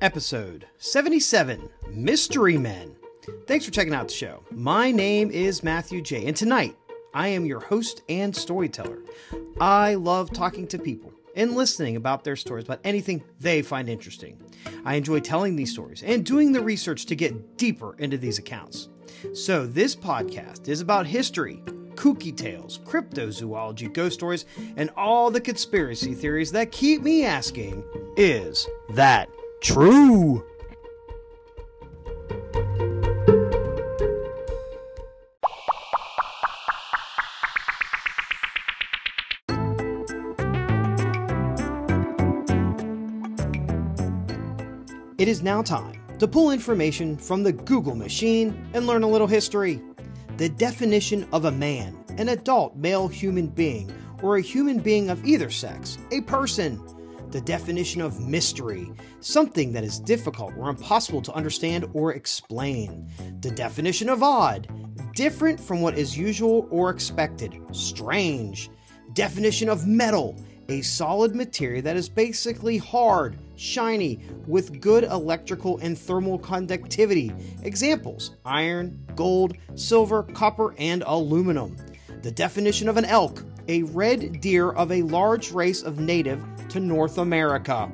Episode 77 Mystery Men. Thanks for checking out the show. My name is Matthew J, and tonight I am your host and storyteller. I love talking to people and listening about their stories, about anything they find interesting. I enjoy telling these stories and doing the research to get deeper into these accounts. So, this podcast is about history, kooky tales, cryptozoology, ghost stories, and all the conspiracy theories that keep me asking is that true? It is now time to pull information from the Google machine and learn a little history. The definition of a man, an adult male human being, or a human being of either sex, a person. The definition of mystery, something that is difficult or impossible to understand or explain. The definition of odd, different from what is usual or expected, strange. Definition of metal, a solid material that is basically hard, shiny, with good electrical and thermal conductivity. Examples iron, gold, silver, copper, and aluminum. The definition of an elk a red deer of a large race of native to North America.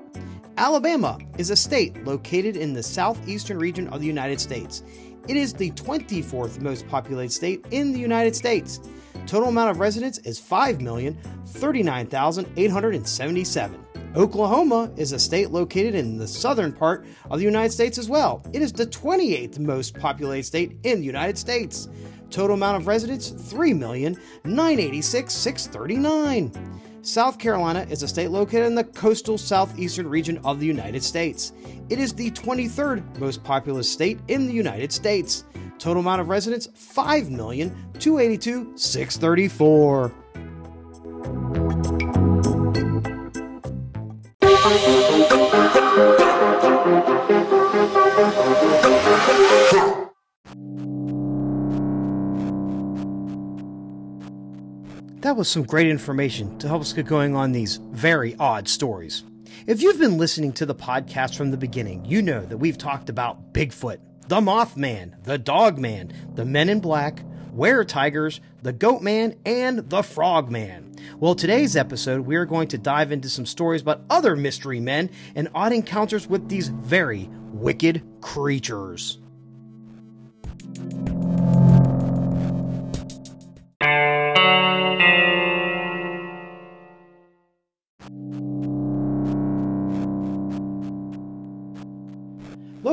Alabama is a state located in the southeastern region of the United States. It is the 24th most populated state in the United States. Total amount of residents is 5,039,877. Oklahoma is a state located in the southern part of the United States as well. It is the 28th most populated state in the United States. Total amount of residents 3,986,639. South Carolina is a state located in the coastal southeastern region of the United States. It is the 23rd most populous state in the United States. Total amount of residents 5,282,634. That was some great information to help us get going on these very odd stories. If you've been listening to the podcast from the beginning, you know that we've talked about Bigfoot, the Mothman, the Dogman, the Men in Black, Were Tigers, the Goatman, and the Frogman. Well, today's episode, we are going to dive into some stories about other mystery men and odd encounters with these very wicked creatures.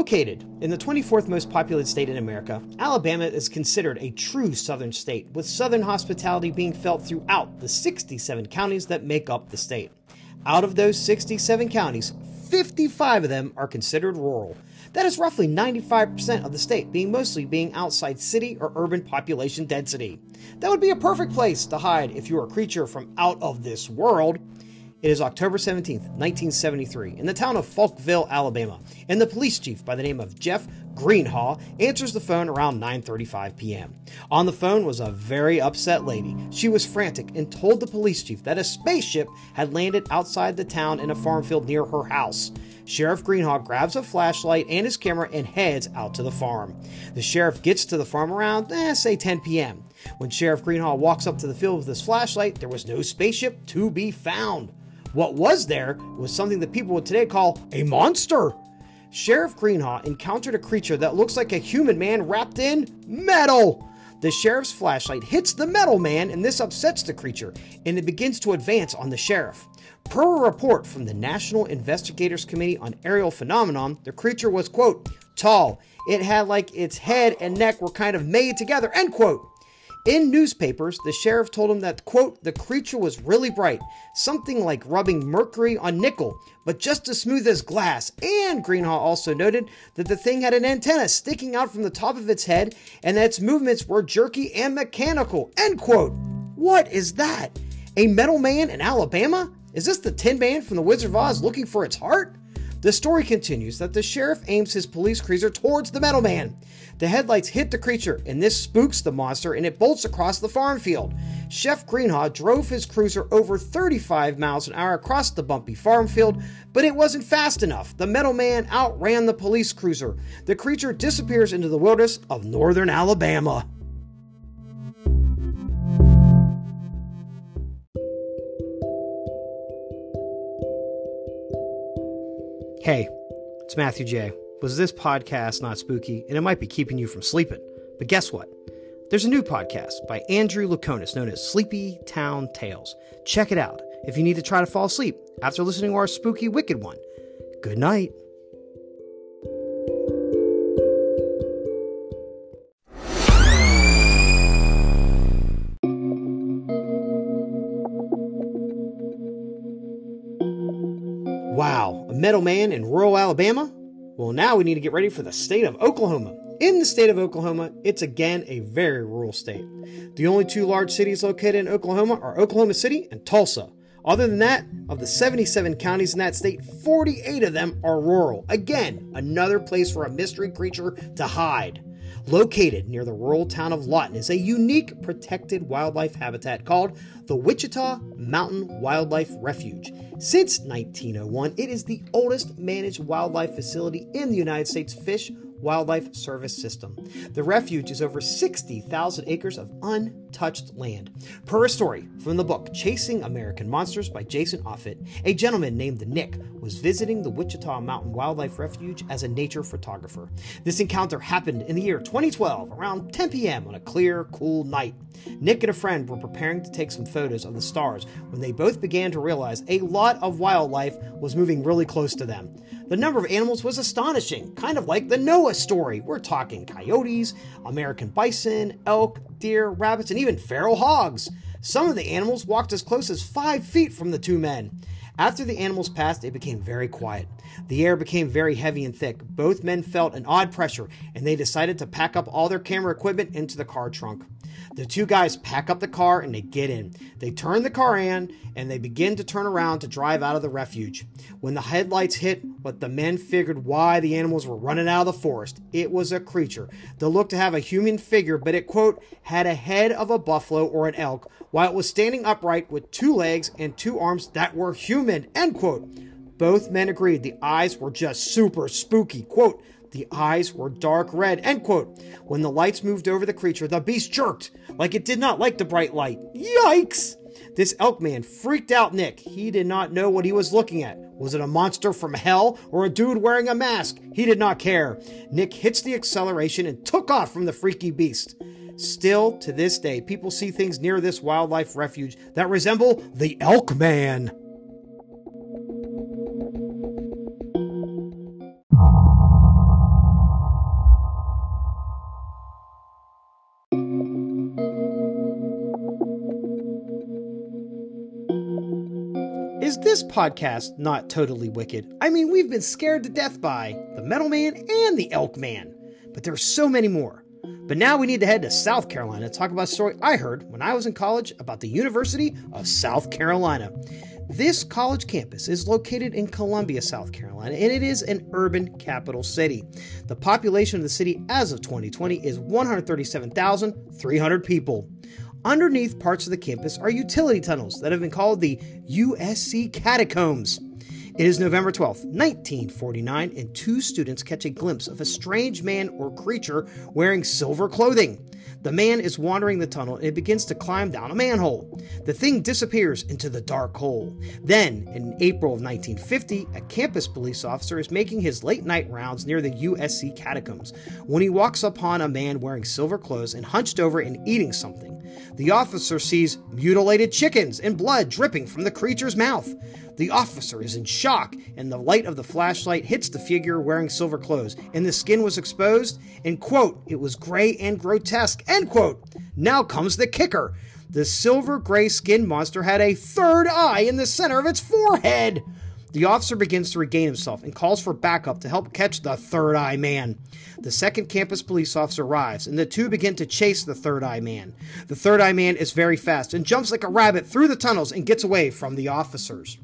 Located in the 24th most populated state in America, Alabama is considered a true southern state, with southern hospitality being felt throughout the 67 counties that make up the state. Out of those 67 counties, 55 of them are considered rural. That is roughly 95% of the state being mostly being outside city or urban population density. That would be a perfect place to hide if you are a creature from out of this world. It is October 17th, 1973, in the town of Falkville, Alabama, and the police chief by the name of Jeff Greenhaw answers the phone around 9:35 p.m. On the phone was a very upset lady. She was frantic and told the police chief that a spaceship had landed outside the town in a farm field near her house. Sheriff Greenhaw grabs a flashlight and his camera and heads out to the farm. The sheriff gets to the farm around, eh, say 10 p.m. When Sheriff Greenhaw walks up to the field with his flashlight, there was no spaceship to be found. What was there was something that people would today call a monster. Sheriff Greenhaw encountered a creature that looks like a human man wrapped in metal. The sheriff's flashlight hits the metal man, and this upsets the creature, and it begins to advance on the sheriff. Per a report from the National Investigators Committee on Aerial Phenomenon, the creature was, quote, tall. It had like its head and neck were kind of made together, end quote. In newspapers, the sheriff told him that, quote, the creature was really bright, something like rubbing mercury on nickel, but just as smooth as glass. And Greenhaw also noted that the thing had an antenna sticking out from the top of its head and that its movements were jerky and mechanical, end quote. What is that? A metal man in Alabama? Is this the Tin Man from the Wizard of Oz looking for its heart? The story continues that the sheriff aims his police cruiser towards the metal man. The headlights hit the creature, and this spooks the monster and it bolts across the farm field. Chef Greenhaw drove his cruiser over 35 miles an hour across the bumpy farm field, but it wasn't fast enough. The metal man outran the police cruiser. The creature disappears into the wilderness of northern Alabama. Hey, it's Matthew J. Was this podcast not spooky? And it might be keeping you from sleeping. But guess what? There's a new podcast by Andrew Laconis known as Sleepy Town Tales. Check it out if you need to try to fall asleep after listening to our spooky wicked one. Good night. Wow, a metal man in rural Alabama? Well, now we need to get ready for the state of Oklahoma. In the state of Oklahoma, it's again a very rural state. The only two large cities located in Oklahoma are Oklahoma City and Tulsa. Other than that, of the 77 counties in that state, 48 of them are rural. Again, another place for a mystery creature to hide. Located near the rural town of Lawton is a unique protected wildlife habitat called the Wichita Mountain Wildlife Refuge. Since 1901, it is the oldest managed wildlife facility in the United States Fish Wildlife Service System. The refuge is over 60,000 acres of untouched land. Per a story from the book Chasing American Monsters by Jason Offutt, a gentleman named Nick was visiting the Wichita Mountain Wildlife Refuge as a nature photographer. This encounter happened in the year 2012 around 10 p.m. on a clear, cool night. Nick and a friend were preparing to take some photos of the stars when they both began to realize a lot of wildlife was moving really close to them. The number of animals was astonishing, kind of like the Noah story. We're talking coyotes, American bison, elk, deer, rabbits, and even feral hogs. Some of the animals walked as close as five feet from the two men. After the animals passed, it became very quiet. The air became very heavy and thick. Both men felt an odd pressure, and they decided to pack up all their camera equipment into the car trunk. The two guys pack up the car and they get in. They turn the car in and they begin to turn around to drive out of the refuge. When the headlights hit what the men figured why the animals were running out of the forest, it was a creature that looked to have a human figure, but it, quote, had a head of a buffalo or an elk, while it was standing upright with two legs and two arms that were human, end quote. Both men agreed the eyes were just super spooky. Quote, the eyes were dark red. End quote. When the lights moved over the creature, the beast jerked like it did not like the bright light. Yikes! This elk man freaked out Nick. He did not know what he was looking at. Was it a monster from hell or a dude wearing a mask? He did not care. Nick hits the acceleration and took off from the freaky beast. Still, to this day, people see things near this wildlife refuge that resemble the Elk Man. Is this podcast not totally wicked? I mean, we've been scared to death by the Metal Man and the Elk Man, but there are so many more. But now we need to head to South Carolina to talk about a story I heard when I was in college about the University of South Carolina. This college campus is located in Columbia, South Carolina, and it is an urban capital city. The population of the city as of 2020 is 137,300 people. Underneath parts of the campus are utility tunnels that have been called the USC Catacombs. It is November 12th, 1949, and two students catch a glimpse of a strange man or creature wearing silver clothing. The man is wandering the tunnel and it begins to climb down a manhole. The thing disappears into the dark hole. Then, in April of 1950, a campus police officer is making his late night rounds near the USC catacombs when he walks upon a man wearing silver clothes and hunched over and eating something. The officer sees mutilated chickens and blood dripping from the creature's mouth. The officer is in shock, and the light of the flashlight hits the figure wearing silver clothes, and the skin was exposed, and quote, it was gray and grotesque, end quote. Now comes the kicker. The silver gray skinned monster had a third eye in the center of its forehead. The officer begins to regain himself and calls for backup to help catch the third eye man. The second campus police officer arrives, and the two begin to chase the third eye man. The third eye man is very fast and jumps like a rabbit through the tunnels and gets away from the officers.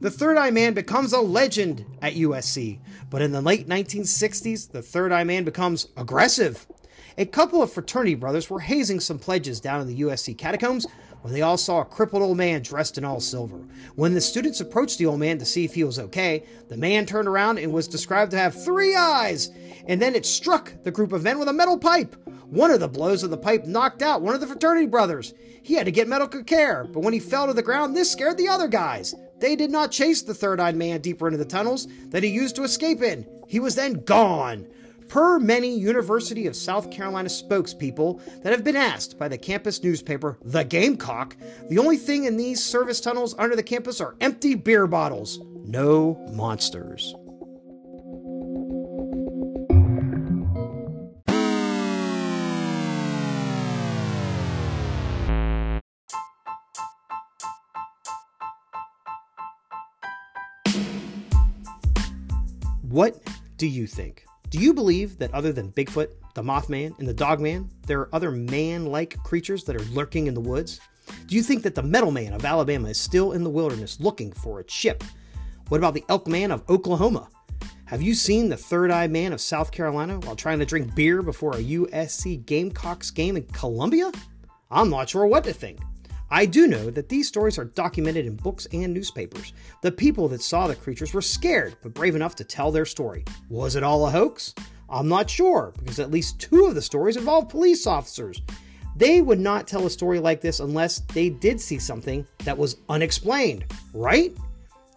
The Third Eye Man becomes a legend at USC, but in the late 1960s, the Third Eye Man becomes aggressive. A couple of fraternity brothers were hazing some pledges down in the USC catacombs when they all saw a crippled old man dressed in all silver. When the students approached the old man to see if he was okay, the man turned around and was described to have three eyes, and then it struck the group of men with a metal pipe. One of the blows of the pipe knocked out one of the fraternity brothers. He had to get medical care, but when he fell to the ground, this scared the other guys. They did not chase the third eyed man deeper into the tunnels that he used to escape in. He was then gone. Per many University of South Carolina spokespeople that have been asked by the campus newspaper, The Gamecock, the only thing in these service tunnels under the campus are empty beer bottles. No monsters. What do you think? Do you believe that other than Bigfoot, the Mothman, and the Dogman, there are other man like creatures that are lurking in the woods? Do you think that the Metal Man of Alabama is still in the wilderness looking for a chip? What about the Elk Man of Oklahoma? Have you seen the Third Eye Man of South Carolina while trying to drink beer before a USC Gamecocks game in Columbia? I'm not sure what to think. I do know that these stories are documented in books and newspapers. The people that saw the creatures were scared, but brave enough to tell their story. Was it all a hoax? I'm not sure, because at least two of the stories involve police officers. They would not tell a story like this unless they did see something that was unexplained, right?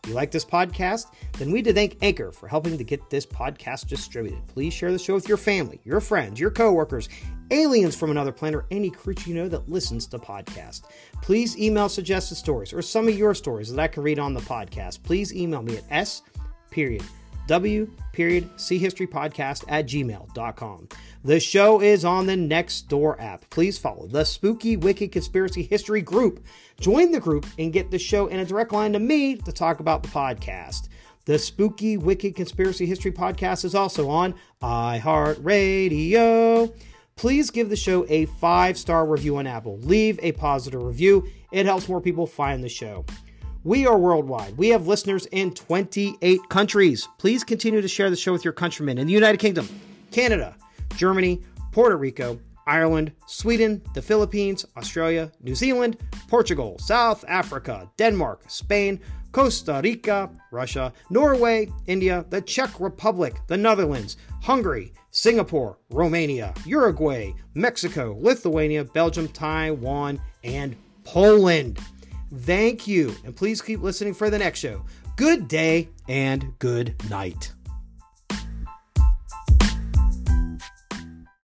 If you like this podcast, then we need to thank Anchor for helping to get this podcast distributed. Please share the show with your family, your friends, your coworkers, aliens from another planet, or any creature you know that listens to podcasts. Please email suggested stories or some of your stories that I can read on the podcast. Please email me at s period w period history podcast at gmail.com. The show is on the Nextdoor app. Please follow the Spooky Wicked Conspiracy History group. Join the group and get the show in a direct line to me to talk about the podcast. The Spooky Wicked Conspiracy History podcast is also on iHeartRadio please give the show a five star review on Apple. Leave a positive review, it helps more people find the show. We are worldwide. We have listeners in 28 countries. Please continue to share the show with your countrymen in the United Kingdom, Canada, Germany, Puerto Rico, Ireland, Sweden, the Philippines, Australia, New Zealand, Portugal, South Africa, Denmark, Spain, Costa Rica, Russia, Norway, India, the Czech Republic, the Netherlands, Hungary, Singapore, Romania, Uruguay, Mexico, Lithuania, Belgium, Taiwan, and Poland. Thank you, and please keep listening for the next show. Good day and good night.